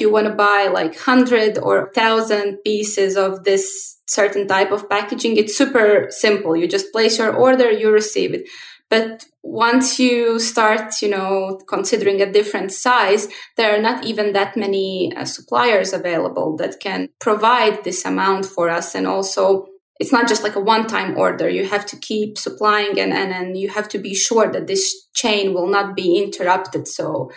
you want to buy like 100 or 1000 pieces of this certain type of packaging it's super simple you just place your order you receive it but once you start, you know, considering a different size, there are not even that many uh, suppliers available that can provide this amount for us. And also, it's not just like a one time order. You have to keep supplying and, and, and you have to be sure that this chain will not be interrupted. So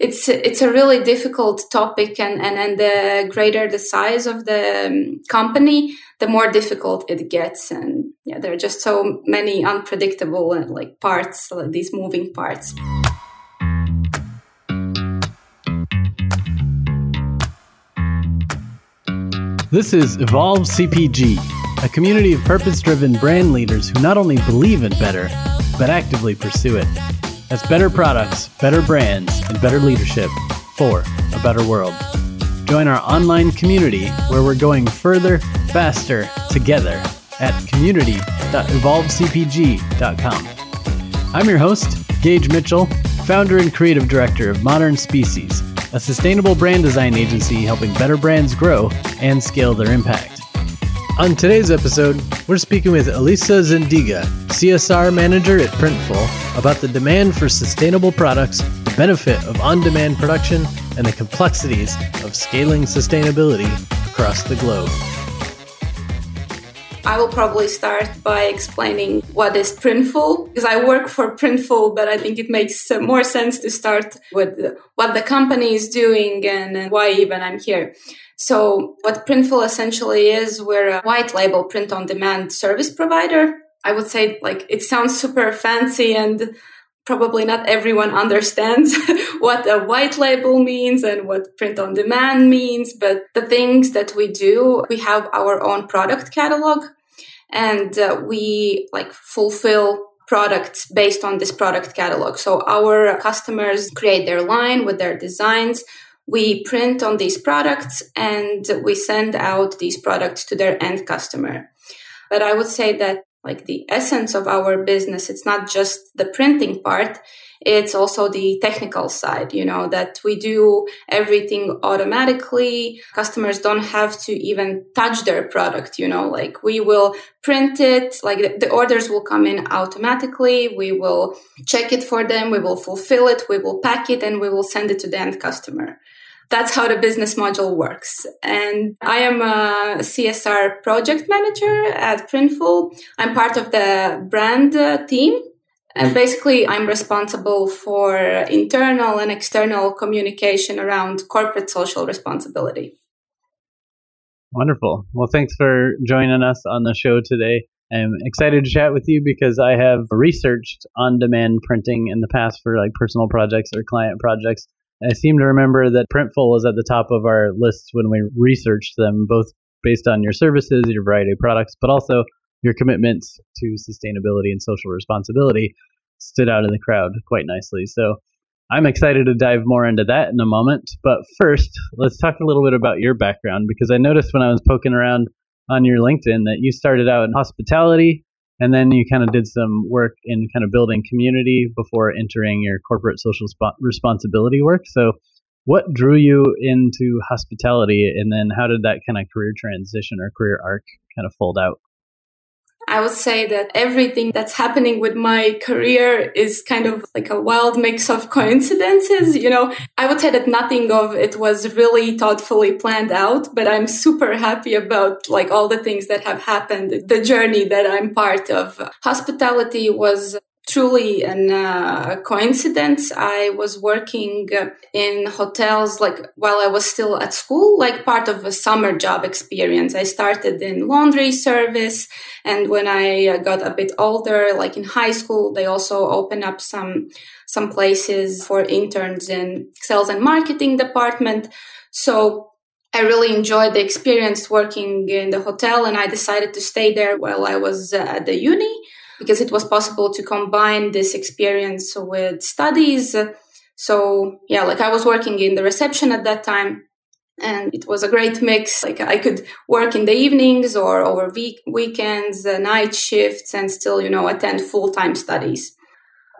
it's it's a really difficult topic and and, and the greater the size of the um, company the more difficult it gets. And yeah there are just so many unpredictable uh, like parts like these moving parts. This is evolve cpg a community of purpose-driven brand leaders who not only believe in better but actively pursue it that's better products, better brands, and better leadership for a better world. Join our online community where we're going further, faster, together at community.evolvecpg.com. I'm your host, Gage Mitchell, founder and creative director of Modern Species, a sustainable brand design agency helping better brands grow and scale their impact. On today's episode, we're speaking with Elisa Zendiga, CSR manager at Printful, about the demand for sustainable products, the benefit of on demand production, and the complexities of scaling sustainability across the globe. I will probably start by explaining what is Printful because I work for Printful, but I think it makes more sense to start with what the company is doing and why even I'm here. So what Printful essentially is, we're a white label print on demand service provider. I would say like it sounds super fancy and probably not everyone understands what a white label means and what print on demand means. But the things that we do, we have our own product catalog and uh, we like fulfill products based on this product catalog. So our customers create their line with their designs we print on these products and we send out these products to their end customer. But I would say that like the essence of our business, it's not just the printing part. It's also the technical side, you know, that we do everything automatically. Customers don't have to even touch their product, you know, like we will print it, like the, orders will come in automatically. We will check it for them. We will fulfill it. We will pack it and we will send it to the end customer that's how the business module works. And I am a CSR project manager at Printful. I'm part of the brand uh, team. And basically, I'm responsible for internal and external communication around corporate social responsibility. Wonderful. Well, thanks for joining us on the show today. I'm excited to chat with you because I have researched on demand printing in the past for like personal projects or client projects. I seem to remember that Printful was at the top of our list when we researched them, both based on your services, your variety of products, but also your commitments to sustainability and social responsibility stood out in the crowd quite nicely. So I'm excited to dive more into that in a moment. But first, let's talk a little bit about your background because I noticed when I was poking around on your LinkedIn that you started out in hospitality and then you kind of did some work in kind of building community before entering your corporate social sp- responsibility work. So, what drew you into hospitality, and then how did that kind of career transition or career arc kind of fold out? I would say that everything that's happening with my career is kind of like a wild mix of coincidences. You know, I would say that nothing of it was really thoughtfully planned out, but I'm super happy about like all the things that have happened, the journey that I'm part of. Hospitality was truly an uh, coincidence. I was working uh, in hotels like while I was still at school, like part of a summer job experience. I started in laundry service. And when I uh, got a bit older, like in high school, they also opened up some, some places for interns in sales and marketing department. So I really enjoyed the experience working in the hotel and I decided to stay there while I was uh, at the uni because it was possible to combine this experience with studies. So yeah, like I was working in the reception at that time and it was a great mix. Like I could work in the evenings or over week- weekends, uh, night shifts and still, you know, attend full-time studies.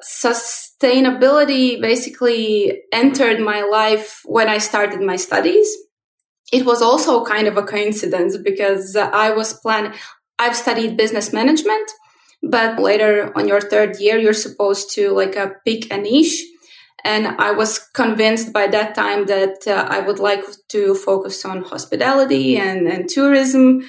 sustainability basically entered my life when I started my studies. It was also kind of a coincidence because I was planning, I've studied business management, but later on your third year, you're supposed to like uh, pick a niche. And I was convinced by that time that uh, I would like to focus on hospitality and, and tourism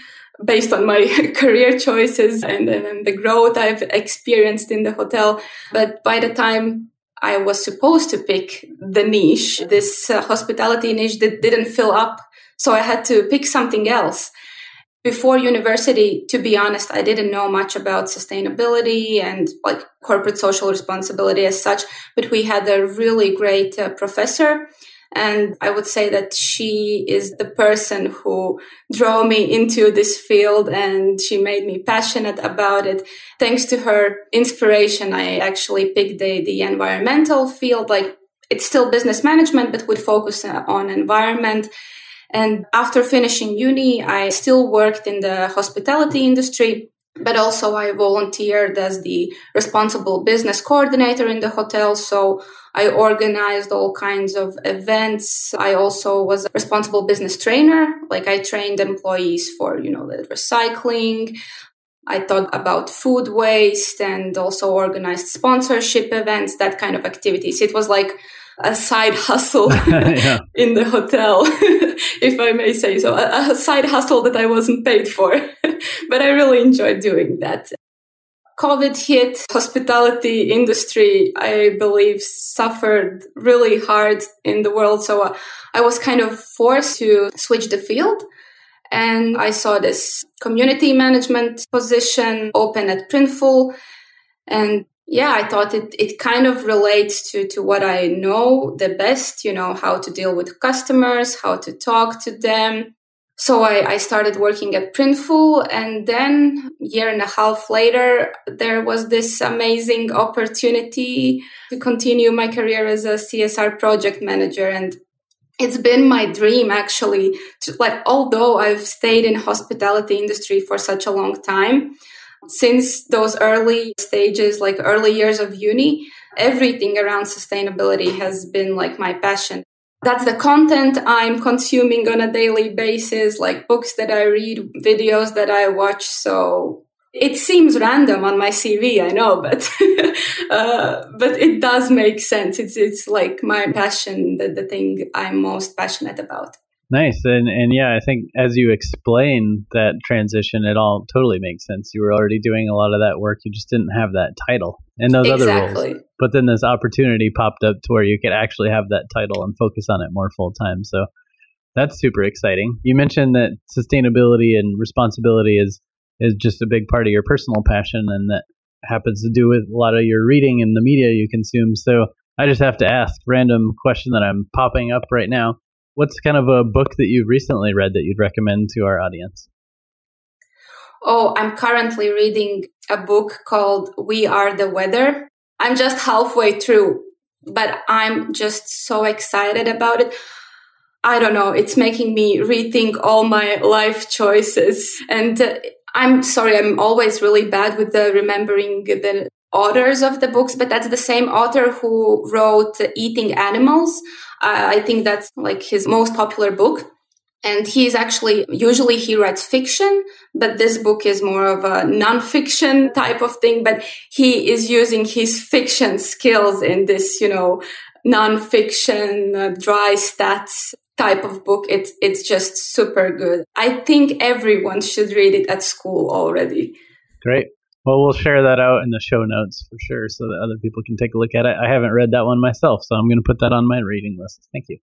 based on my career choices and, and the growth I've experienced in the hotel. But by the time I was supposed to pick the niche, this uh, hospitality niche that didn't fill up. So I had to pick something else. Before university, to be honest, I didn't know much about sustainability and like corporate social responsibility as such, but we had a really great uh, professor and I would say that she is the person who drove me into this field and she made me passionate about it. Thanks to her inspiration, I actually picked the, the environmental field. Like it's still business management, but with focus on environment. And after finishing uni, I still worked in the hospitality industry but also I volunteered as the responsible business coordinator in the hotel. So I organized all kinds of events. I also was a responsible business trainer. Like I trained employees for, you know, the recycling. I thought about food waste and also organized sponsorship events, that kind of activities. It was like a side hustle in the hotel, if I may say so, a, a side hustle that I wasn't paid for, but I really enjoyed doing that. COVID hit hospitality industry, I believe suffered really hard in the world. So uh, I was kind of forced to switch the field. And I saw this community management position open at Printful. And yeah, I thought it, it kind of relates to, to what I know the best, you know, how to deal with customers, how to talk to them. So I, I started working at Printful and then year and a half later, there was this amazing opportunity to continue my career as a CSR project manager. And it's been my dream actually to like, although I've stayed in hospitality industry for such a long time, since those early stages, like early years of uni, everything around sustainability has been like my passion. That's the content I'm consuming on a daily basis, like books that I read, videos that I watch. So it seems random on my CV, I know, but uh, but it does make sense. It's it's like my passion, the, the thing I'm most passionate about. Nice. And and yeah, I think as you explain that transition, it all totally makes sense. You were already doing a lot of that work. You just didn't have that title and those exactly. other roles. But then this opportunity popped up to where you could actually have that title and focus on it more full time. So that's super exciting. You mentioned that sustainability and responsibility is is just a big part of your personal passion and that happens to do with a lot of your reading and the media you consume. So I just have to ask random question that I'm popping up right now what's kind of a book that you've recently read that you'd recommend to our audience? Oh, I'm currently reading a book called We Are the Weather. I'm just halfway through, but I'm just so excited about it. I don't know, it's making me rethink all my life choices. And uh, I'm sorry, I'm always really bad with the remembering the authors of the books, but that's the same author who wrote Eating Animals. I think that's like his most popular book. And he is actually, usually he writes fiction, but this book is more of a non-fiction type of thing, but he is using his fiction skills in this, you know, non-fiction, uh, dry stats type of book. It's, it's just super good. I think everyone should read it at school already. Great. Well, we'll share that out in the show notes for sure so that other people can take a look at it. I haven't read that one myself, so I'm going to put that on my reading list. Thank you.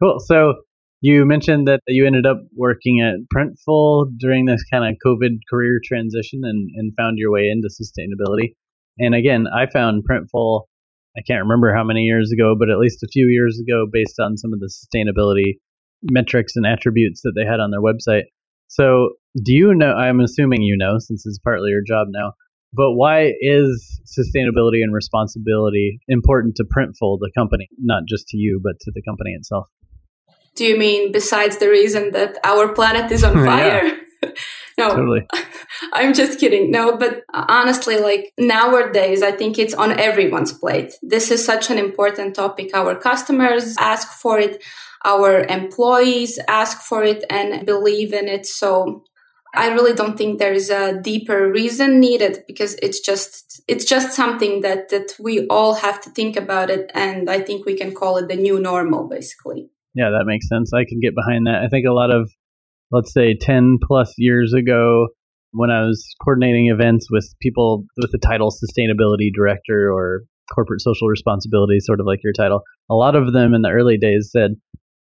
Cool. So you mentioned that you ended up working at Printful during this kind of COVID career transition and, and found your way into sustainability. And again, I found Printful, I can't remember how many years ago, but at least a few years ago, based on some of the sustainability metrics and attributes that they had on their website. So, do you know? I'm assuming you know, since it's partly your job now. But why is sustainability and responsibility important to Printful, the company, not just to you, but to the company itself? Do you mean besides the reason that our planet is on fire? no, totally. I'm just kidding. No, but uh, honestly, like nowadays, I think it's on everyone's plate. This is such an important topic. Our customers ask for it. Our employees ask for it and believe in it. So I really don't think there is a deeper reason needed because it's just it's just something that that we all have to think about it and I think we can call it the new normal basically. Yeah, that makes sense. I can get behind that. I think a lot of let's say 10 plus years ago when I was coordinating events with people with the title sustainability director or corporate social responsibility sort of like your title. A lot of them in the early days said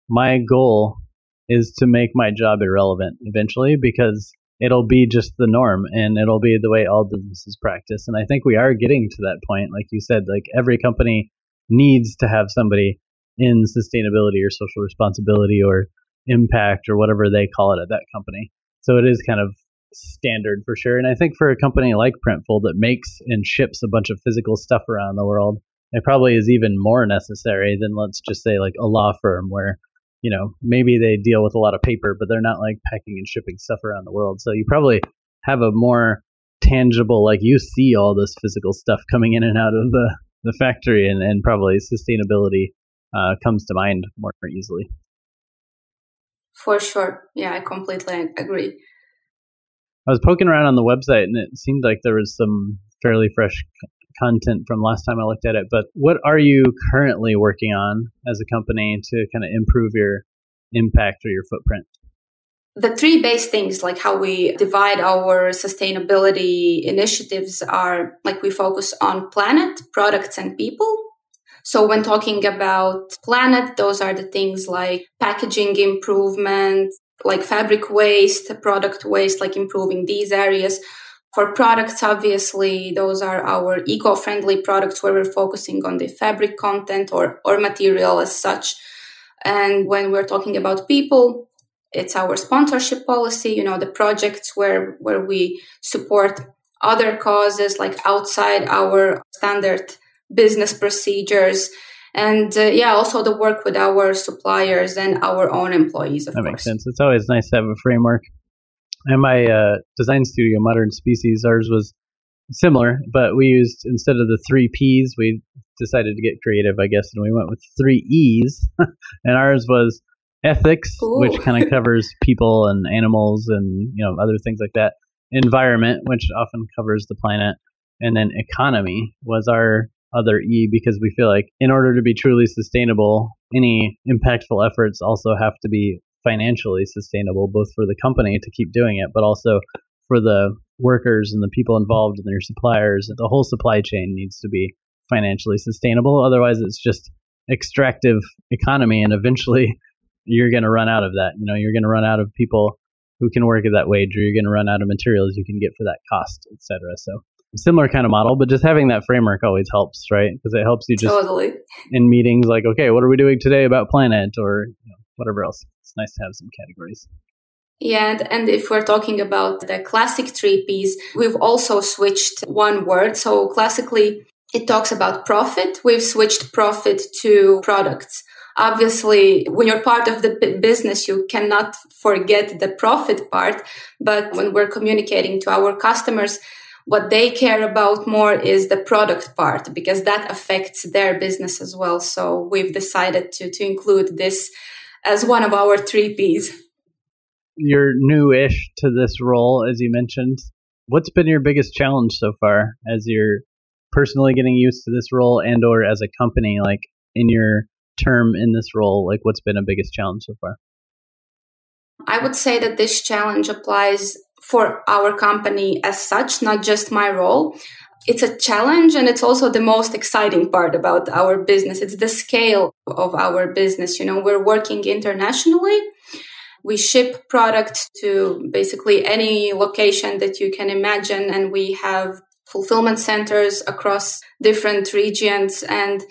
my goal is to make my job irrelevant eventually because it'll be just the norm and it'll be the way all businesses practice. And I think we are getting to that point. Like you said, like every company needs to have somebody in sustainability or social responsibility or impact or whatever they call it at that company. So it is kind of standard for sure. And I think for a company like Printful that makes and ships a bunch of physical stuff around the world, it probably is even more necessary than let's just say like a law firm where you know, maybe they deal with a lot of paper, but they're not like packing and shipping stuff around the world. So you probably have a more tangible, like you see all this physical stuff coming in and out of the, the factory, and, and probably sustainability uh, comes to mind more easily. For sure. Yeah, I completely agree. I was poking around on the website and it seemed like there was some fairly fresh content from last time I looked at it, but what are you currently working on as a company to kind of improve your impact or your footprint? The three base things, like how we divide our sustainability initiatives, are like we focus on planet, products, and people. So when talking about planet, those are the things like packaging improvement, like fabric waste, product waste, like improving these areas for products, obviously, those are our eco-friendly products where we're focusing on the fabric content or, or material as such. And when we're talking about people, it's our sponsorship policy, you know, the projects where, where we support other causes like outside our standard business procedures. And uh, yeah, also the work with our suppliers and our own employees. that course. makes sense. It's always nice to have a framework and my uh, design studio, Modern Species, ours was similar, but we used instead of the three P's, we decided to get creative, I guess, and we went with three E's. and ours was ethics, Ooh. which kind of covers people and animals and you know other things like that. Environment, which often covers the planet, and then economy was our other E because we feel like in order to be truly sustainable, any impactful efforts also have to be financially sustainable, both for the company to keep doing it, but also for the workers and the people involved and their suppliers. The whole supply chain needs to be financially sustainable. Otherwise, it's just extractive economy, and eventually you're going to run out of that. You know, you're going to run out of people who can work at that wage, or you're going to run out of materials you can get for that cost, etc. So similar kind of model, but just having that framework always helps, right? Because it helps you just totally in meetings like, okay, what are we doing today about planet, or you know, whatever else. It's nice to have some categories. Yeah, and, if we're talking about the classic three Ps, we've also switched one word. So classically, it talks about profit. We've switched profit to products. Obviously, when you're part of the business, you cannot forget the profit part. But when we're communicating to our customers, what they care about more is the product part because that affects their business as well. So we've decided to, to include this as one of our three Ps. You're new-ish to this role, as you mentioned. What's been your biggest challenge so far as you're personally getting used to this role and or as a company, like in your term in this role, like what's been a biggest challenge so far? I would say that this challenge applies for our company as such, not just my role it's a challenge and it's also the most exciting part about our business. It's the scale of our business. You know, we're working internationally. We ship products to basically any location that you can imagine. And we have fulfillment centers across different regions. And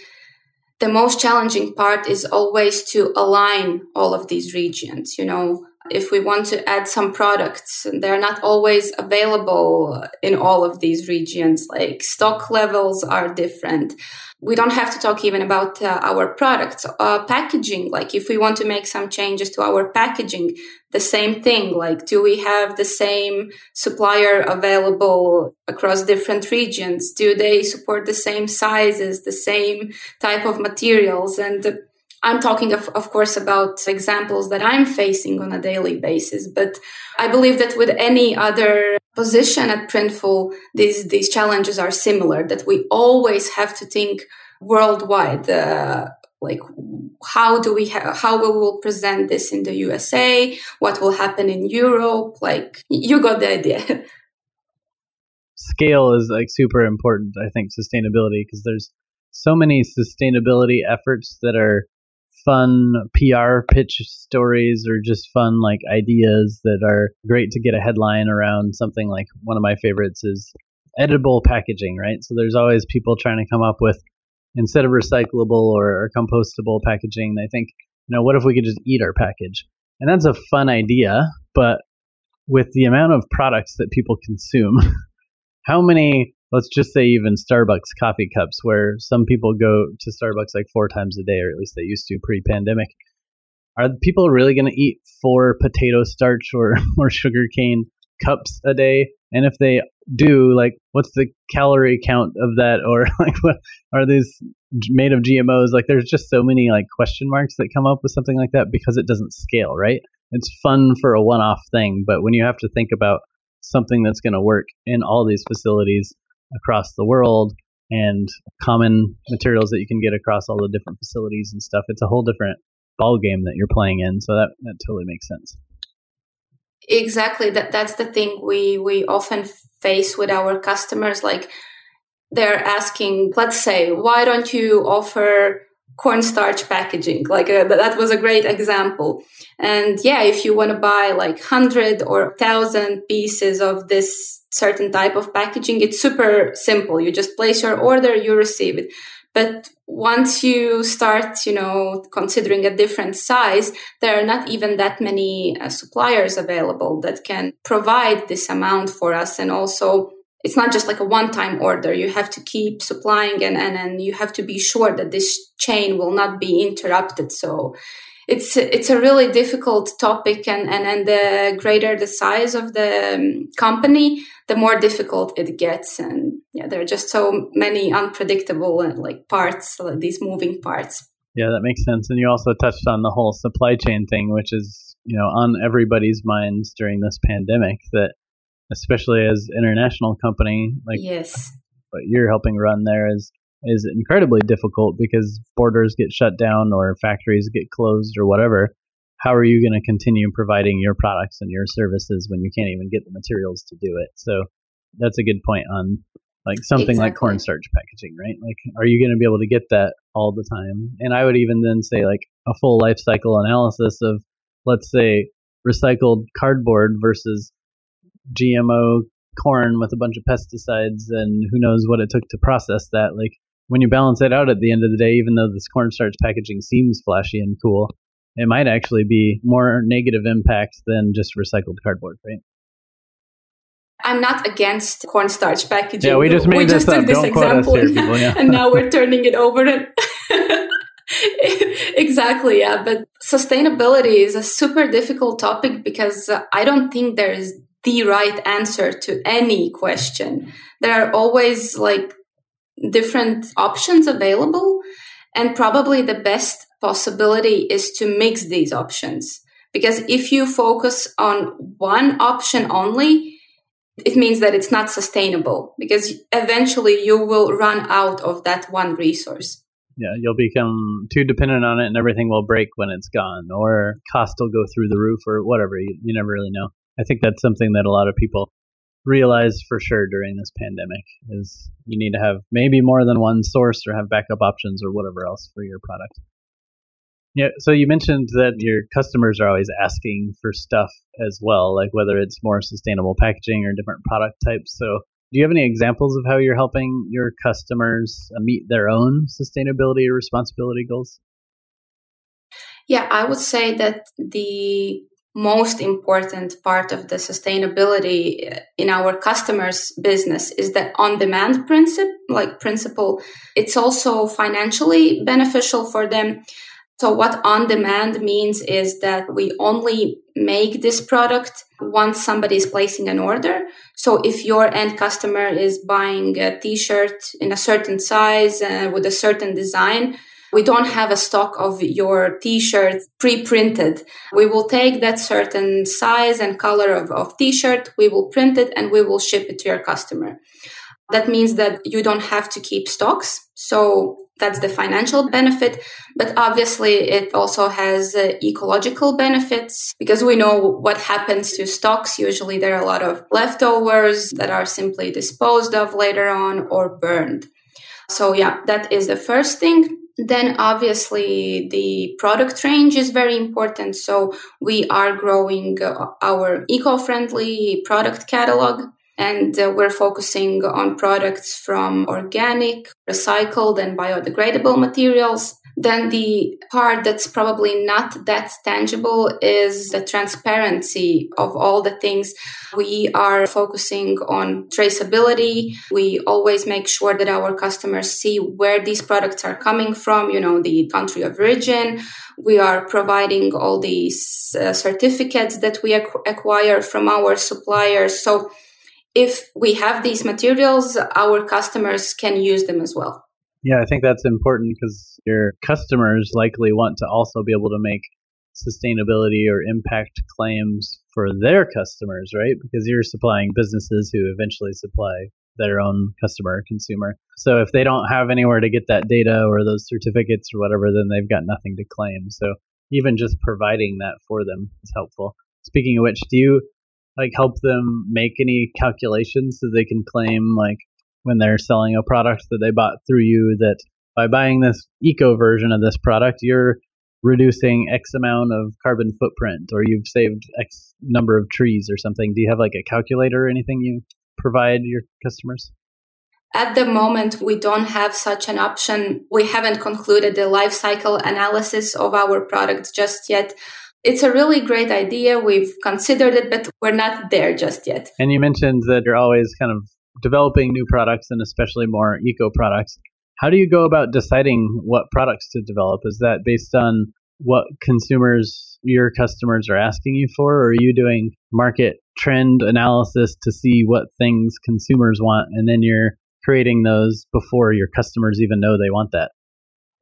the most challenging part is always to align all of these regions. You know, if we want to add some products, they're not always available in all of these regions. Like stock levels are different. We don't have to talk even about uh, our products, uh, packaging. Like if we want to make some changes to our packaging, the same thing. Like, do we have the same supplier available across different regions? Do they support the same sizes, the same type of materials? And I'm talking, of, of course, about examples that I'm facing on a daily basis. But I believe that with any other position at Printful, these, these challenges are similar, that we always have to think worldwide. Uh, like how do we ha- how we will present this in the USA what will happen in Europe like you got the idea scale is like super important I think sustainability because there's so many sustainability efforts that are fun PR pitch stories or just fun like ideas that are great to get a headline around something like one of my favorites is edible packaging, right? So there's always people trying to come up with instead of recyclable or, compostable packaging, they think, you know, what if we could just eat our package? And that's a fun idea, but with the amount of products that people consume, how many let's just say even Starbucks coffee cups, where some people go to Starbucks like four times a day, or at least they used to pre pandemic. Are people really going to eat four potato starch or, or sugar cane cups a day? And if they do, like, what's the calorie count of that? Or like, what are these made of GMOs? Like, there's just so many like question marks that come up with something like that because it doesn't scale, right? It's fun for a one-off thing, but when you have to think about something that's going to work in all these facilities across the world and common materials that you can get across all the different facilities and stuff. It's a whole different ball game that you're playing in. So that that totally makes sense. Exactly. That that's the thing we we often face with our customers. Like they're asking, let's say, why don't you offer cornstarch packaging? Like uh, that was a great example. And yeah, if you want to buy like hundred or thousand pieces of this certain type of packaging, it's super simple. You just place your order, you receive it. But once you start, you know, considering a different size, there are not even that many uh, suppliers available that can provide this amount for us. And also, it's not just like a one-time order. You have to keep supplying and, and, and you have to be sure that this chain will not be interrupted. So it's it's a really difficult topic and, and and the greater the size of the um, company the more difficult it gets and yeah there are just so many unpredictable uh, like parts like these moving parts yeah that makes sense and you also touched on the whole supply chain thing which is you know on everybody's minds during this pandemic that especially as international company like yes what you're helping run there is is incredibly difficult because borders get shut down or factories get closed or whatever. How are you going to continue providing your products and your services when you can't even get the materials to do it? So that's a good point on like something exactly. like cornstarch packaging, right? Like, are you going to be able to get that all the time? And I would even then say like a full life cycle analysis of, let's say, recycled cardboard versus GMO corn with a bunch of pesticides and who knows what it took to process that. Like, when you balance it out at the end of the day, even though this cornstarch packaging seems flashy and cool, it might actually be more negative impact than just recycled cardboard, right? I'm not against cornstarch packaging. Yeah, we just made we this just up. took this Don't example, here, people, yeah. and now we're turning it over. And exactly, yeah. But sustainability is a super difficult topic because I don't think there is the right answer to any question. There are always like different options available. And probably the best possibility is to mix these options. Because if you focus on one option only, it means that it's not sustainable because eventually you will run out of that one resource. Yeah, you'll become too dependent on it and everything will break when it's gone, or cost will go through the roof, or whatever. You, you never really know. I think that's something that a lot of people realize for sure during this pandemic is you need to have maybe more than one source or have backup options or whatever else for your product. Yeah, so you mentioned that your customers are always asking for stuff as well, like whether it's more sustainable packaging or different product types. So, do you have any examples of how you're helping your customers uh, meet their own sustainability or responsibility goals? Yeah, I would say that the most important part of the sustainability in our customers business is the on demand principle like principle it's also financially beneficial for them so what on demand means is that we only make this product once somebody is placing an order. So if your end customer is buying a t-shirt in a certain size uh, with a certain design, we don't have a stock of your t-shirt pre-printed. We will take that certain size and color of, of t-shirt, we will print it and we will ship it to your customer. That means that you don't have to keep stocks. So that's the financial benefit. But obviously, it also has uh, ecological benefits because we know what happens to stocks. Usually, there are a lot of leftovers that are simply disposed of later on or burned. So, yeah, that is the first thing. Then, obviously, the product range is very important. So, we are growing our eco friendly product catalog and uh, we're focusing on products from organic, recycled, and biodegradable materials. Then the part that's probably not that tangible is the transparency of all the things. We are focusing on traceability. We always make sure that our customers see where these products are coming from, you know, the country of origin. We are providing all these uh, certificates that we ac- acquire from our suppliers. So if we have these materials, our customers can use them as well. Yeah, I think that's important because your customers likely want to also be able to make sustainability or impact claims for their customers, right? Because you're supplying businesses who eventually supply their own customer consumer. So if they don't have anywhere to get that data or those certificates or whatever, then they've got nothing to claim. So even just providing that for them is helpful. Speaking of which, do you like help them make any calculations so they can claim like when they're selling a product that they bought through you that by buying this eco version of this product you're reducing x amount of carbon footprint or you've saved x number of trees or something do you have like a calculator or anything you provide your customers at the moment, we don't have such an option. We haven't concluded the life cycle analysis of our product just yet it's a really great idea. We've considered it, but we're not there just yet. And you mentioned that you're always kind of developing new products and especially more eco products. How do you go about deciding what products to develop? Is that based on what consumers, your customers are asking you for? Or are you doing market trend analysis to see what things consumers want and then you're creating those before your customers even know they want that?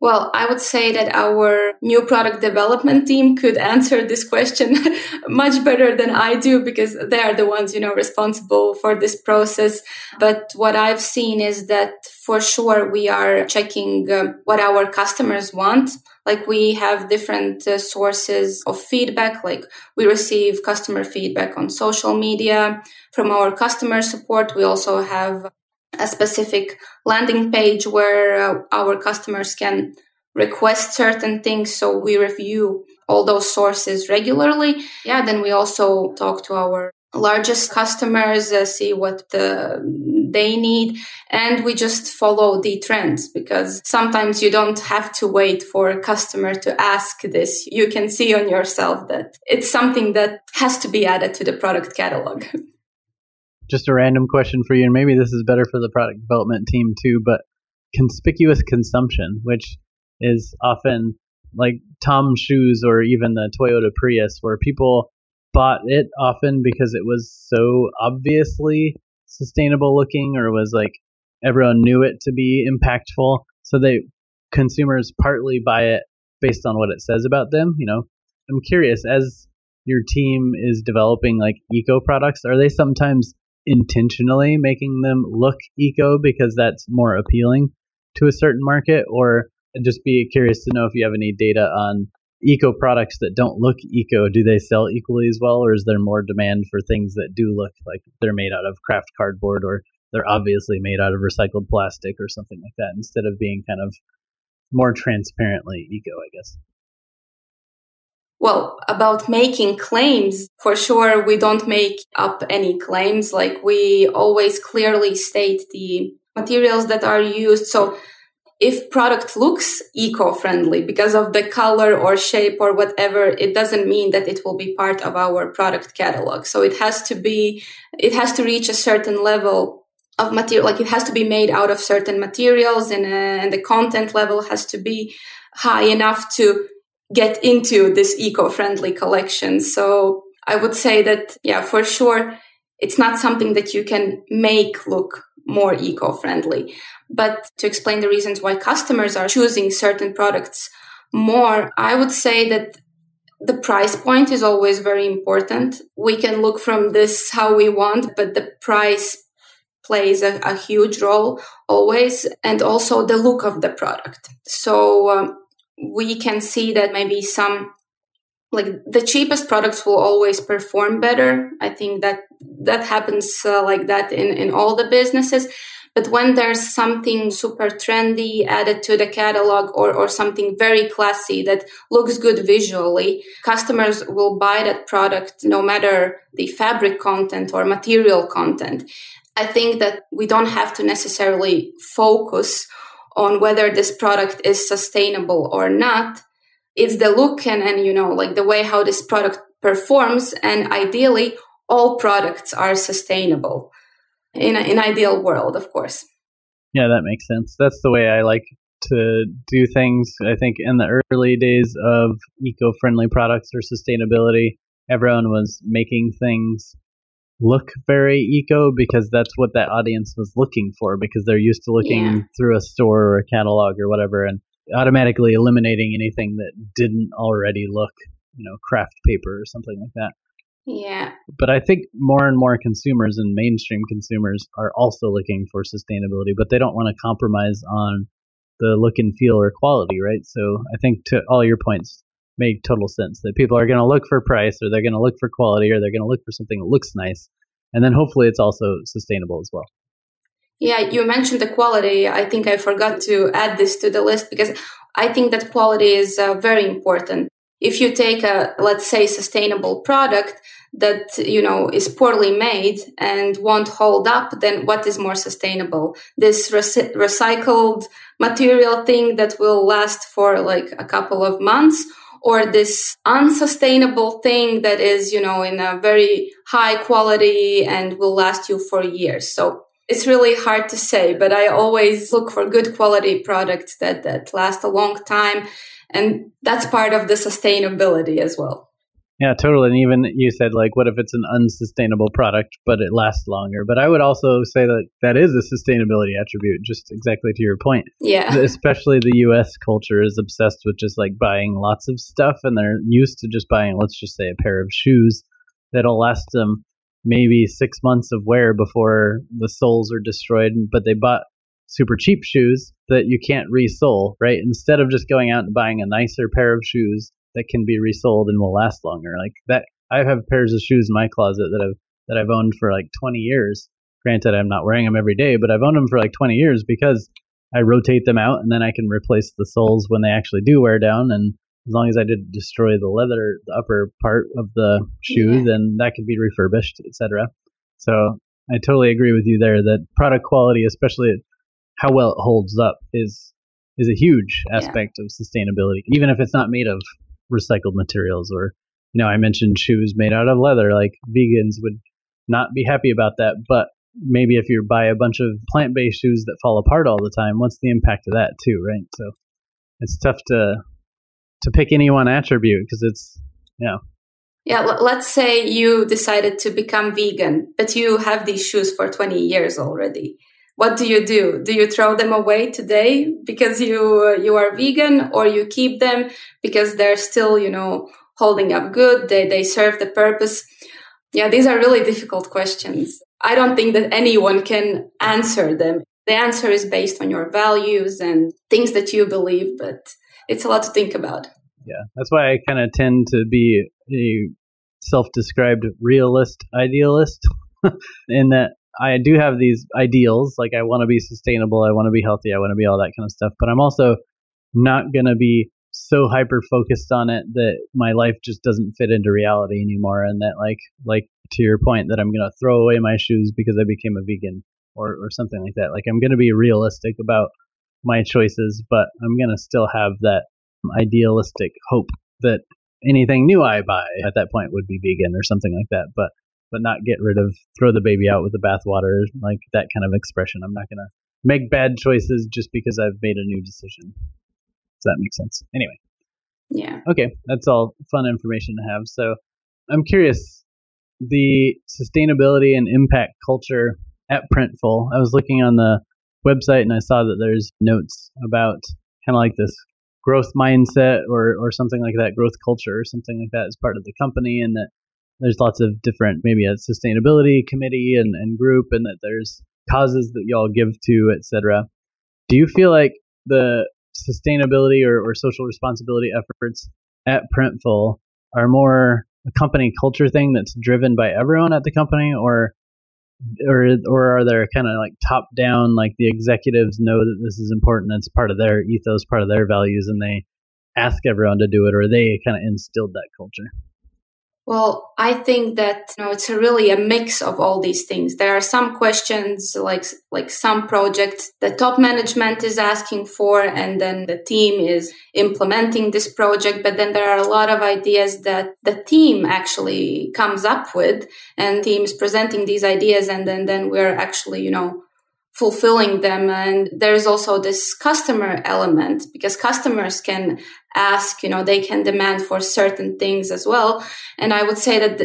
Well, I would say that our new product development team could answer this question much better than I do because they are the ones, you know, responsible for this process. But what I've seen is that for sure we are checking uh, what our customers want. Like we have different uh, sources of feedback, like we receive customer feedback on social media from our customer support. We also have a specific landing page where uh, our customers can request certain things. So we review all those sources regularly. Yeah, then we also talk to our largest customers, uh, see what the, they need, and we just follow the trends because sometimes you don't have to wait for a customer to ask this. You can see on yourself that it's something that has to be added to the product catalog. just a random question for you, and maybe this is better for the product development team too, but conspicuous consumption, which is often like TOMS shoes or even the Toyota Prius, where people bought it often because it was so obviously sustainable looking or was like everyone knew it to be impactful. So they consumers partly buy it based on what it says about them. You know, I'm curious as your team is developing like eco products, are they sometimes intentionally making them look eco because that's more appealing to a certain market or just be curious to know if you have any data on eco products that don't look eco. Do they sell equally as well or is there more demand for things that do look like they're made out of kraft cardboard or they're obviously made out of recycled plastic or something like that instead of being kind of more transparently eco i guess well, about making claims, for sure, we don't make up any claims. Like we always clearly state the materials that are used. So if product looks eco-friendly because of the color or shape or whatever, it doesn't mean that it will be part of our product catalog. So it has to be, it has to reach a certain level of material, like it has to be made out of certain materials and, uh, and the content level has to be high enough to get into this eco-friendly collection. So I would say that, yeah, for sure, it's not something that you can make look more eco-friendly. But to explain the reasons why customers are choosing certain products more, I would say that the price point is always very important. We can look from this how we want, but the price plays a, a huge role always, and also the look of the product. So um, we can see that maybe some like the cheapest products will always perform better i think that that happens uh, like that in in all the businesses but when there's something super trendy added to the catalog or, or something very classy that looks good visually, customers will buy that product no matter the fabric content or material content. I think that we don't have to necessarily focus on whether this product is sustainable or not. It's the look and, and you know, like the way how this product performs. And ideally, all products are sustainable in an ideal world, of course. Yeah, that makes sense. That's the way I like to do things. I think in the early days of eco friendly products or sustainability, everyone was making things look very eco because that's what that audience was looking for because they're used to looking yeah. through a store or a catalog or whatever and automatically eliminating anything that didn't already look, you know, kraft paper or something like that. Yeah. But I think more and more consumers and mainstream consumers are also looking for sustainability, but they don't want to compromise on the look and feel or quality, right? So I think to all your points, make total sense that people are going to look for price or they're going to look for quality or they're going to look for something that looks nice and then hopefully it's also sustainable as well. Yeah you mentioned the quality. I think i forgot to add this to the list because i think that quality is uh, very important. If you take a let's say sustainable product that you know is poorly made and won't hold up then what is more sustainable? This rec- recycled material thing that will last for like a couple of months or this unsustainable thing that is, you know, in a very high quality and will last you for years. So it's really hard to say, but I always look for good quality products that, that last a long time. And that's part of the sustainability as well. Yeah, totally. And even you said, like, what if it's an unsustainable product, but it lasts longer? But I would also say that that is a sustainability attribute, just exactly to your point. Yeah. Especially the US culture is obsessed with just like buying lots of stuff, and they're used to just buying, let's just say, a pair of shoes that'll last them maybe six months of wear before the soles are destroyed. But they bought super cheap shoes that you can't resole, right? Instead of just going out and buying a nicer pair of shoes that can be resoled and will last longer. Like that, I have pairs of shoes in my closet that I've that I've owned for like 20 years. Granted, I'm not wearing them every day, but I've owned them for like 20 years because I rotate them out and then I can replace the soles when they actually do wear down. And as long as I didn't destroy the leather, the upper part of the shoe, yeah. then that could be refurbished, etc. So I totally agree with you there that product quality, especially how well it holds up, is is a huge aspect yeah. of sustainability, even if it's not made of recycled materials or you know i mentioned shoes made out of leather like vegans would not be happy about that but maybe if you buy a bunch of plant-based shoes that fall apart all the time what's the impact of that too right? So it's tough to to pick any one attribute because it's yeah yeah let's say you decided to become vegan but you have these shoes for 20 years already what do you do? Do you throw them away today because you you are vegan or you keep them because they're still you know holding up good? They they serve the purpose? Yeah these are really difficult questions. I don't think that anyone can answer them. The answer is based on your values and things that you believe but it's a lot to think about. Yeah that's why i kind of tend to be a self-described realist idealist in that I do have these ideals, like I want to be sustainable, I want to be healthy, I want to be all that kind of stuff. But I'm also not going to be so hyper focused on it that my life just doesn't fit into reality anymore, and that like like to your point that I'm going to throw away my shoes because I became a vegan or or something like that. Like I'm going to be realistic about my choices, but I'm going to still have that idealistic hope that anything new I buy at that point would be vegan or something like that. But but not get rid of throw the baby out with the bathwater, like that kind of expression. I'm not gonna make bad choices just because I've made a new decision. Does that make sense? Anyway. Yeah. Okay, that's all fun information to have. So I'm curious, the sustainability and impact culture at Printful. I was looking on the website and I saw that there's notes about kind of like this growth mindset or or something like that, growth culture or something like that as part of the company, and that there's lots of different maybe a sustainability committee and, and group, and that there's causes that y'all give to, etc. Do you feel like the sustainability or, or social responsibility efforts at Printful are more a company culture thing that's driven by everyone at the company, or or or are there kind of like top down like the executives know that this is important it's part of their ethos part of their values and they ask everyone to do it or they kind of instilled that culture well, I think that you know it's a really a mix of all these things. There are some questions like like some projects the top management is asking for and then the team is implementing this project, but then there are a lot of ideas that the team actually comes up with and teams presenting these ideas and then then we're actually, you know, fulfilling them. And there's also this customer element because customers can ask, you know, they can demand for certain things as well. And I would say that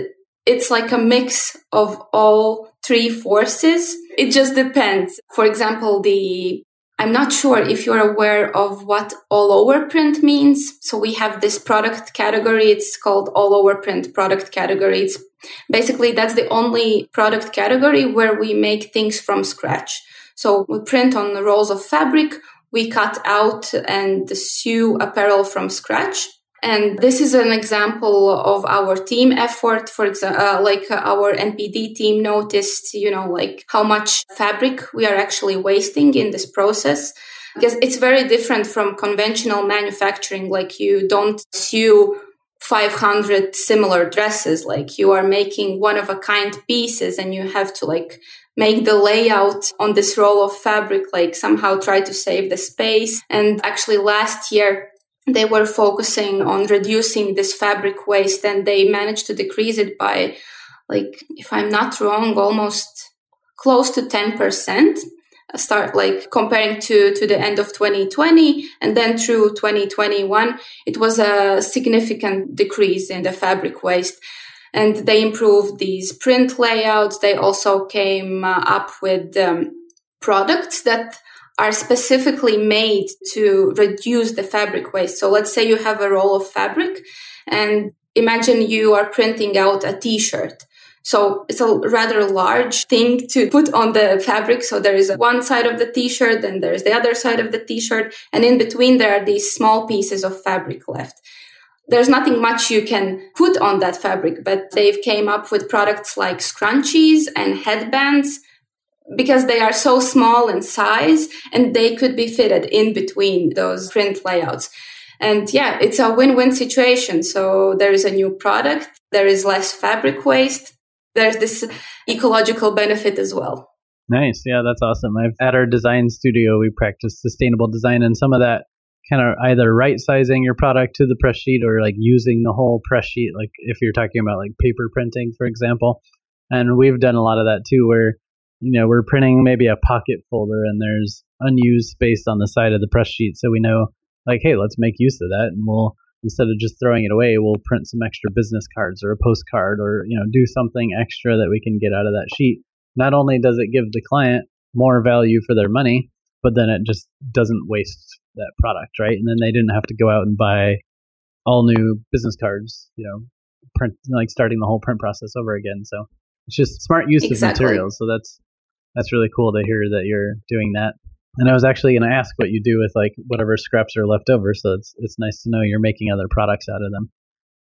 it's like a mix of all three forces. It just depends. For example, the I'm not sure if you're aware of what all over print means. So we have this product category. It's called all over print product category. It's basically that's the only product category where we make things from scratch. So we print on the rolls of fabric, we cut out and sew apparel from scratch. And this is an example of our team effort. For example, uh, like uh, our NPD team noticed, you know, like how much fabric we are actually wasting in this process. Because it's very different from conventional manufacturing. Like you don't sew 500 similar dresses. Like you are making one of a kind pieces and you have to like make the layout on this roll of fabric, like somehow try to save the space. And actually last year, they were focusing on reducing this fabric waste and they managed to decrease it by like, if I'm not wrong, almost close to 10% start like comparing to to the end of 2020 and then through 2021 it was a significant decrease in the fabric waste and they improved these print layouts. They also came uh, up with um, products that are specifically made to reduce the fabric waste. So let's say you have a roll of fabric and imagine you are printing out a t-shirt. So it's a rather large thing to put on the fabric. So there is one side of the t-shirt and there's the other side of the t-shirt. And in between there are these small pieces of fabric left there's nothing much you can put on that fabric, but they've came up with products like scrunchies and headbands because they are so small in size and they could be fitted in between those print layouts. And yeah, it's a win-win situation. So there is a new product. There is less fabric waste. There's this ecological benefit as well. Nice. Yeah, that's awesome. I've at our design studio, we practice sustainable design and some of that kind of either right sizing your product to the press sheet or like using the whole press sheet like if you're talking about like paper printing for example. And we've done a lot of that too where you know we're printing maybe a pocket folder and there's unused space on the side of the press sheet. So we know like hey let's make use of that and we'll instead of just throwing it away we'll print some extra business cards or a postcard or you know do something extra that we can get out of that sheet. Not only does it give the client more value for their money but then it just doesn't waste that product, right? And then they didn't have to go out and buy all new business cards, you know, print like starting the whole print process over again. So it's just smart use exactly. of materials. So that's that's really cool to hear that you're doing that. And I was actually going to ask what you do with like whatever scraps are left over. So it's it's nice to know you're making other products out of them.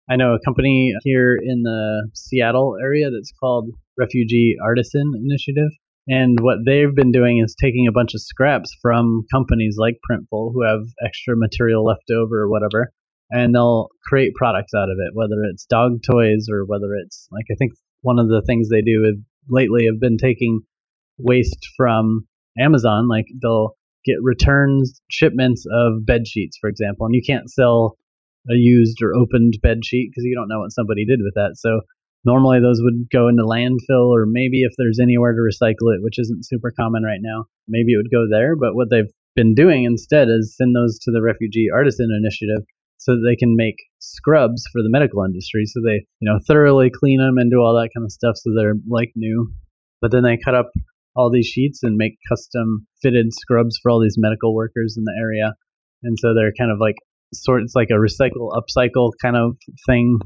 I know a company here in the Seattle area that's called Refugee Artisan Initiative, and what they've been doing is taking a bunch of scraps from companies like Printful who have extra material left over or whatever, and they'll create products out of it, whether it's dog toys or whether it's like I think one of the things they do lately have been taking waste from Amazon. Like they'll get returns shipments of bed sheets, for example, and you can't sell a used or opened bed sheet because you don't know what somebody did with that. So normally those would go into landfill or maybe if there's anywhere to recycle it, which isn't super common right now, maybe it would go there. But what they've been doing instead is send those to the refugee artisan initiative so that they can make scrubs for the medical industry. So they, you know, thoroughly clean them and do all that kind of stuff so they're like new. But then they cut up all these sheets and make custom fitted scrubs for all these medical workers in the area. And so they're kind of like sort it's like a recycle upcycle kind of thing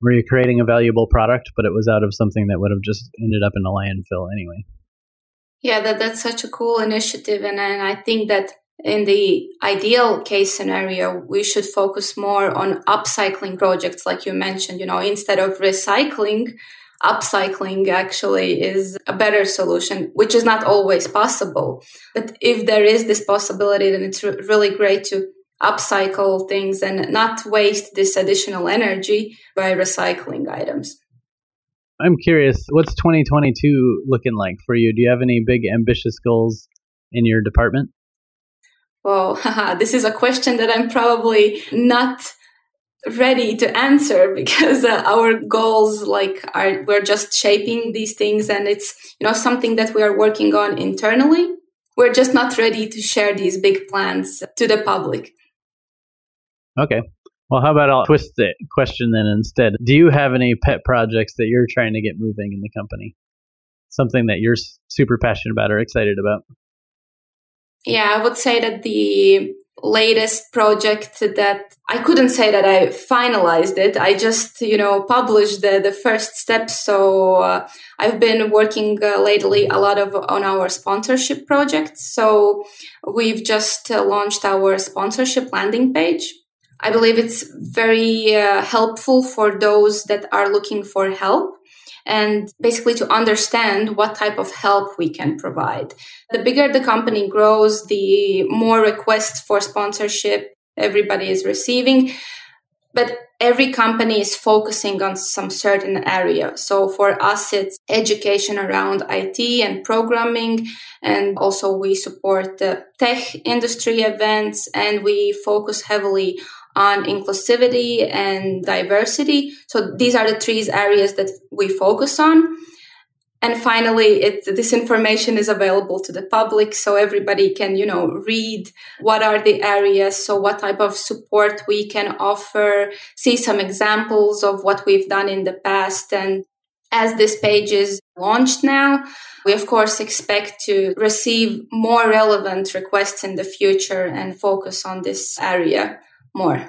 where you're creating a valuable product, but it was out of something that would have just ended up in a landfill anyway. Yeah, that that's such a cool initiative, and and I think that in the ideal case scenario, we should focus more on upcycling projects, like you mentioned. You know, instead of recycling, upcycling actually is a better solution, which is not always possible. But if there is this possibility, then it's re- really great to upcycle things and not waste this additional energy by recycling items. I'm curious, what's 2022 looking like for you? Do you have any big ambitious goals in your department? Well, this is a question that I'm probably not ready to answer because uh, our goals like are we're just shaping these things and it's you know something that we are working on internally we're just not ready to share these big plans to the public okay well how about i'll twist the question then instead do you have any pet projects that you're trying to get moving in the company something that you're super passionate about or excited about yeah, I would say that the latest project that I couldn't say that I finalized it. I just, you know, published the, the first steps. So uh, I've been working uh, lately a lot of on our sponsorship project. So we've just uh, launched our sponsorship landing page. I believe it's very uh, helpful for those that are looking for help and basically to understand what type of help we can provide. The bigger the company grows, the more requests for sponsorship everybody is receiving. But every company is focusing on some certain area. So for us, it's education around IT and programming. And also we support the tech industry events and we focus heavily on inclusivity and diversity. So these are the three areas that we focus on. And finally, it, this information is available to the public so everybody can, you know, read what are the areas. So what type of support we can offer, see some examples of what we've done in the past. And as this page is launched now, we of course expect to receive more relevant requests in the future and focus on this area more.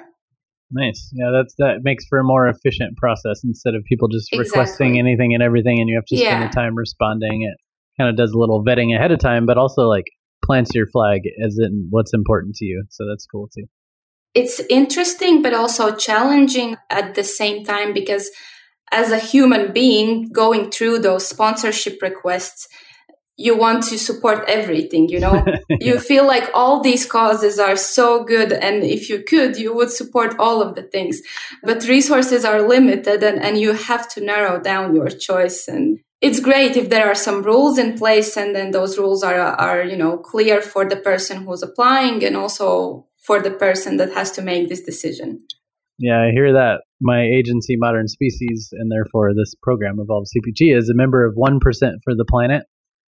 Nice. Yeah, that's that makes for a more efficient process instead of people just exactly. requesting anything and everything and you have to spend yeah. the time responding. It kind of does a little vetting ahead of time, but also like plants your flag as in what's important to you. So that's cool too. It's interesting but also challenging at the same time because as a human being going through those sponsorship requests, you want to support everything you know? Yeah. you feel like all these causes are so good and if you could you would support all of the things. But resources are limited and, and you have to narrow down your choice and it's great if there are some rules in place and then those rules are are you know clear for the person who's applying and also for the person that has to make this decision. Yeah i hear that. My agency modern species and therefore this program evolve cpg is a member of 1% for the planet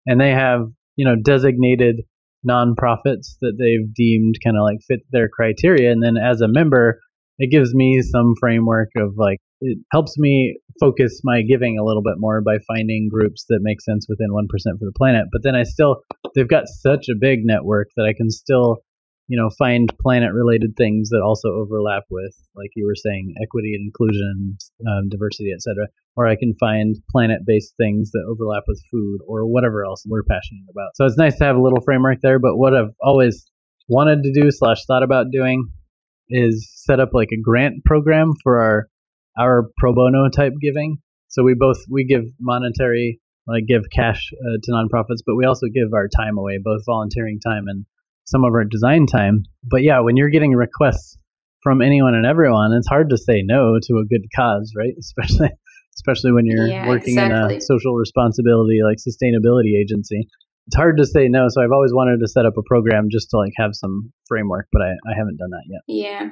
and they have you know designated nonprofits that they've deemed kind of like fit their criteria. And then as a member it gives me some framework of like it helps me focus my giving a little bit more by finding groups that make sense within 1% for the planet. But then i still they've got such a big network that i can still you know find planet related things that also overlap with like you were saying equity and inclusion um, diversity etc or i can find planet based things that overlap with food or whatever else we're passionate about. So it's nice to have a little framework there but what i've always wanted to do slash thought about doing is set up like a grant program for our our pro bono type giving. So we both we give monetary like give cash uh, to nonprofits but we also give our time away both volunteering time and some of our design time. But yeah, when you're getting requests from anyone and everyone, it's hard to say no to a good cause, right? Especially especially when you're yeah, working exactly. in a social responsibility like sustainability agency. it's hard to say no. So I've always wanted to set up a program just to like have some framework, but I, I haven't done that yet. Yeah.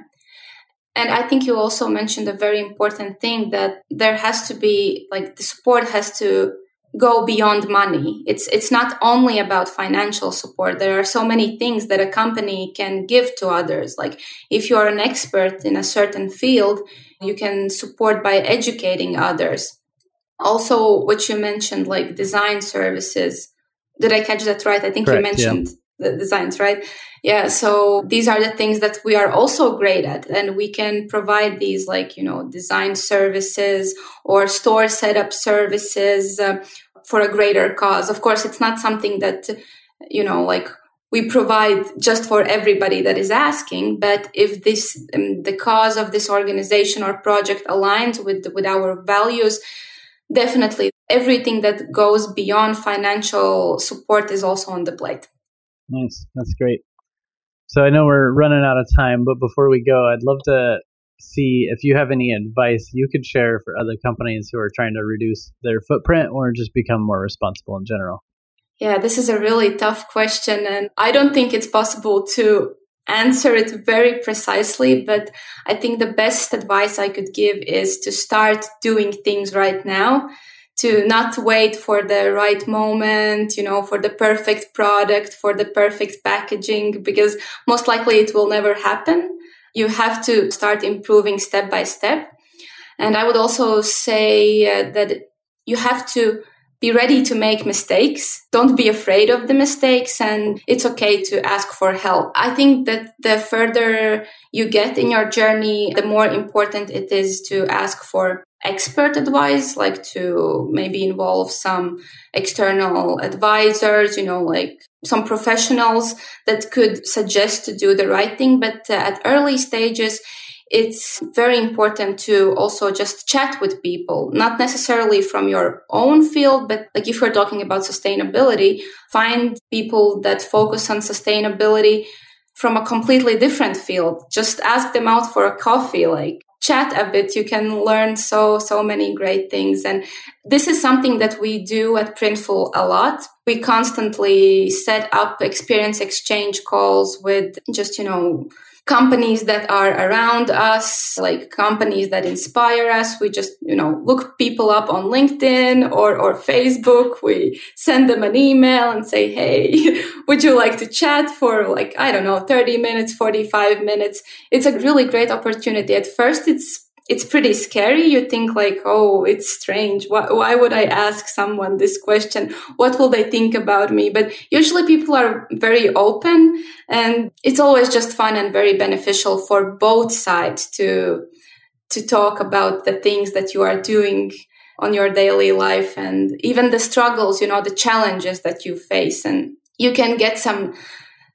And I think you also mentioned a very important thing that there has to be like the support has to go beyond money. It's it's not only about financial support. There are so many things that a company can give to others. Like if you are an expert in a certain field, you can support by educating others. Also, what you mentioned, like design services. Did I catch that right? I think Correct, you mentioned yeah. the designs, right? Yeah. So these are the things that we are also great at. And we can provide these like, you know, design services or store setup services uh, for a greater cause. Of course, it's not something that, you know, like we provide just for everybody that is asking. But if this, um, the cause of this organization or project aligns with, with our values, definitely everything that goes beyond financial support is also on the plate. Nice. That's great. So I know we're running out of time, but before we go, I'd love to see if you have any advice you could share for other companies who are trying to reduce their footprint or just become more responsible in general? Yeah, this is a really tough question. And I don't think it's possible to answer it very precisely, but I think the best advice I could give is to start doing things right now to not wait for the right moment, you know, for the perfect product, for the perfect packaging, because most likely it will never happen you have to start improving step by step. And I would also say uh, that you have to be ready to make mistakes. Don't be afraid of the mistakes and it's okay to ask for help. I think that the further you get in your journey, the more important it is to ask for expert advice, like to maybe involve some external advisors, you know, like some professionals that could suggest to do the right thing. But uh, at early stages, it's very important to also just chat with people, not necessarily from your own field, but like if we're talking about sustainability, find people that focus on sustainability from a completely different field. Just ask them out for a coffee. Like chat a bit, you can learn so, so many great things. And this is something that we do at Printful a lot. We constantly set up experience exchange calls with just, you know, companies that are around us, like companies that inspire us. We just, you know, look people up on LinkedIn or, or Facebook. We send them an email and say, Hey, would you like to chat for like, I don't know, 30 minutes, 45 minutes? It's a really great opportunity. At first, it's it's pretty scary. You think like, oh, it's strange. Why, why would I ask someone this question? What will they think about me? But usually people are very open and it's always just fun and very beneficial for both sides to, to talk about the things that you are doing on your daily life and even the struggles, you know, the challenges that you face. And you can get some,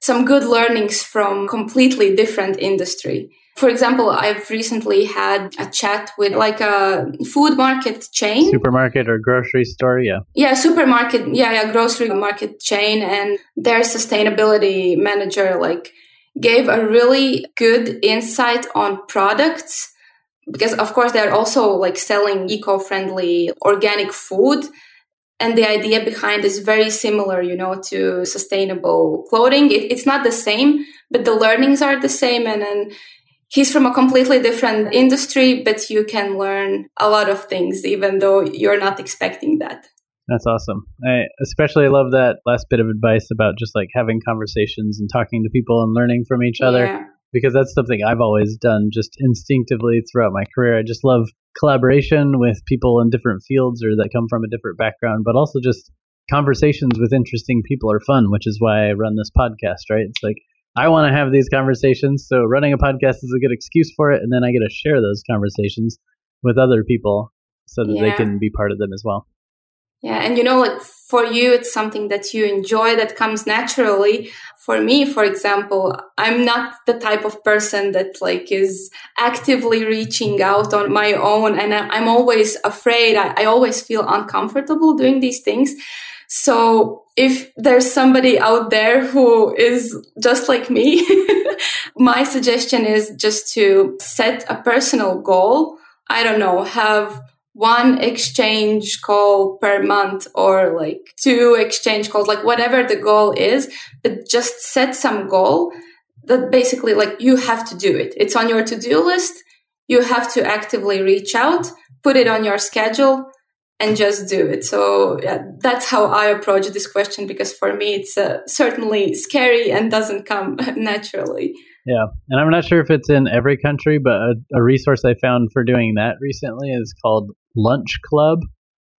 some good learnings from completely different industry for example, I've recently had a chat with like a food market chain. Supermarket or grocery store, yeah. Yeah, supermarket, yeah, yeah, grocery market chain. And their sustainability manager like gave a really good insight on products because of course they're also like selling eco-friendly organic food and the idea behind is very similar you know to sustainable clothing it, it's not the same but the learnings are the same and then he's from a completely different industry, but you can learn a lot of things, even though you're not expecting that. That's awesome. I especially love that last bit of advice about just like having conversations and talking to people and learning from each other. Yeah. Because that's something I've always done just instinctively throughout my career. I just love collaboration with people in different fields or that come from a different background, but also just conversations with interesting people are fun, which is why I run this podcast, right? It's like I want to have these conversations. So running a podcast is a good excuse for it. And then I get to share those conversations with other people so that yeah. they can be part of them as well. Yeah. And you know, like for you, it's something that you enjoy that comes naturally. For me, for example, I'm not the type of person that like is actively reaching out on my own. And I'm always afraid. I, I always feel uncomfortable doing these things. So if there's somebody out there who is just like me, my suggestion is just to set a personal goal. I don't know, have one exchange call per month or like two exchange calls, like whatever the goal is, but just set some goal that basically like you have to do it. It's on your to-do list. You have to actively reach out, put it on your schedule and just do it. So yeah, that's how I approach this question because for me it's uh, certainly scary and doesn't come naturally. Yeah, and I'm not sure if it's in every country, but a, a resource I found for doing that recently is called Lunch Club.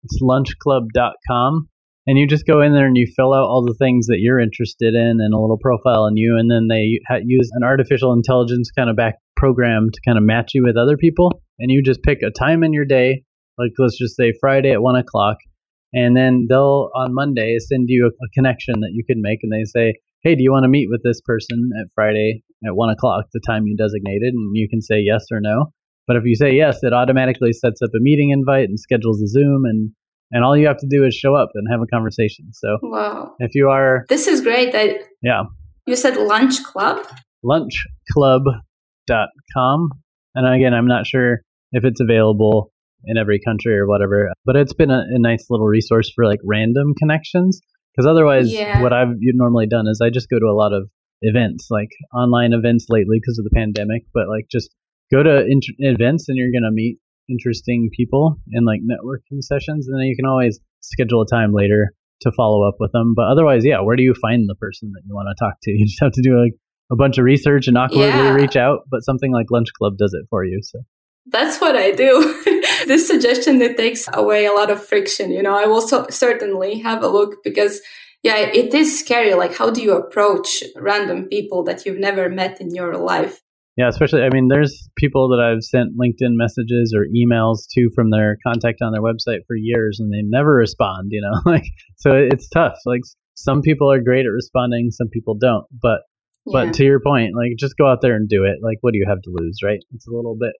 It's lunchclub.com. And you just go in there and you fill out all the things that you're interested in and a little profile on you. And then they ha- use an artificial intelligence kind of back program to kind of match you with other people. And you just pick a time in your day like let's just say Friday at one o'clock, and then they'll on Monday send you a, a connection that you can make, and they say, hey, do you want to meet with this person at Friday at one o'clock, the time you designated, and you can say yes or no. But if you say yes, it automatically sets up a meeting invite and schedules a Zoom and and all you have to do is show up and have a conversation. So wow. if you are This is great. I, yeah. You said lunch club? Lunchclub.com. And again, I'm not sure if it's available in every country or whatever. But it's been a, a nice little resource for like random connections. Because otherwise, yeah. what I've normally done is I just go to a lot of events, like online events lately because of the pandemic. But like just go to inter- events and you're gonna meet interesting people in like networking sessions, and then you can always schedule a time later to follow up with them. But otherwise, yeah, where do you find the person that you want to talk to? You just have to do like a bunch of research and awkwardly yeah. reach out. But something like Lunch Club does it for you. So that's what I do. this suggestion that takes away a lot of friction. You know, I will so- certainly have a look because yeah, it is scary. Like, how do you approach random people that you've never met in your life? Yeah, especially, I mean, there's people that I've sent LinkedIn messages or emails to from their contact on their website for years and they never respond, you know, like, so it's tough. Like, some people are great at responding, some people don't. But, yeah. but to your point, like, just go out there and do it. Like, what do you have to lose, right? It's a little bit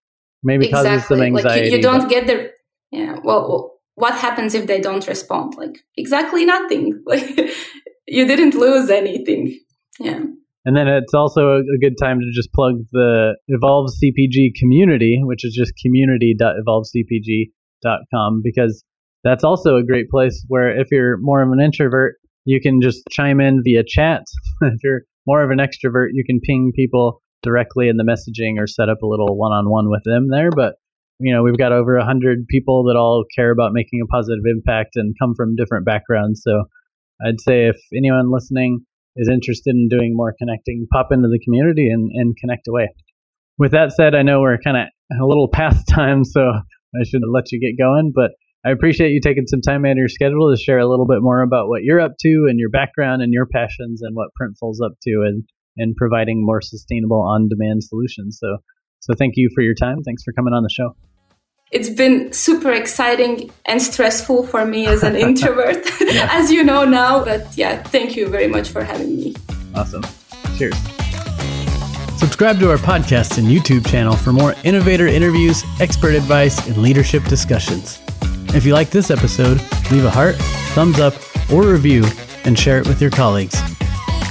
maybe exactly. causes some anxiety. Like you, you don't but... get the yeah. Well, what happens if they don't respond? Like exactly nothing. Like you didn't lose anything. Yeah. And then it's also a good time to just plug the Evolve CPG community, which is just community.evolvecpg.com, because that's also a great place where if you're more of an introvert, you can just chime in via chat. if you're more of an extrovert, you can ping people directly in the messaging or set up a little one-on-one with them there but you know we've got over 100 people that all care about making a positive impact and come from different backgrounds. So i'd say if anyone listening is interested in doing more connecting pop into the community and, and connect away. With that said i know we're kind of a little past time so i should let you get going but i appreciate you taking some time out of your schedule to share a little bit more about what you're up to and your background and your passions and what printful's up to and and providing more sustainable on-demand solutions. So, so thank you for your time. Thanks for coming on the show. It's been super exciting and stressful for me as an introvert, as you know now. But yeah, thank you very much for having me. Awesome. Cheers. Subscribe to our podcast and YouTube channel for more innovator interviews, expert advice, and leadership discussions. If you like this episode, leave a heart, thumbs up, or review and share it with your colleagues.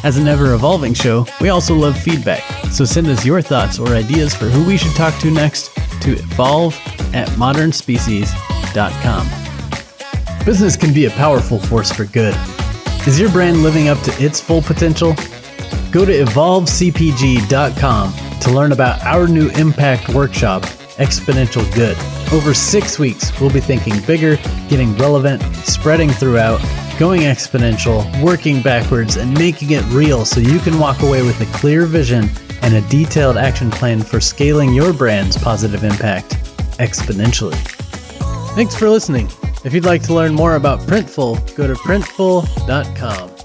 As an ever evolving show, we also love feedback, so send us your thoughts or ideas for who we should talk to next to evolve at modernspecies.com. Business can be a powerful force for good. Is your brand living up to its full potential? Go to evolvecpg.com to learn about our new impact workshop, Exponential Good. Over six weeks, we'll be thinking bigger, getting relevant, spreading throughout going exponential, working backwards, and making it real so you can walk away with a clear vision and a detailed action plan for scaling your brand's positive impact exponentially. Thanks for listening. If you'd like to learn more about Printful, go to printful.com.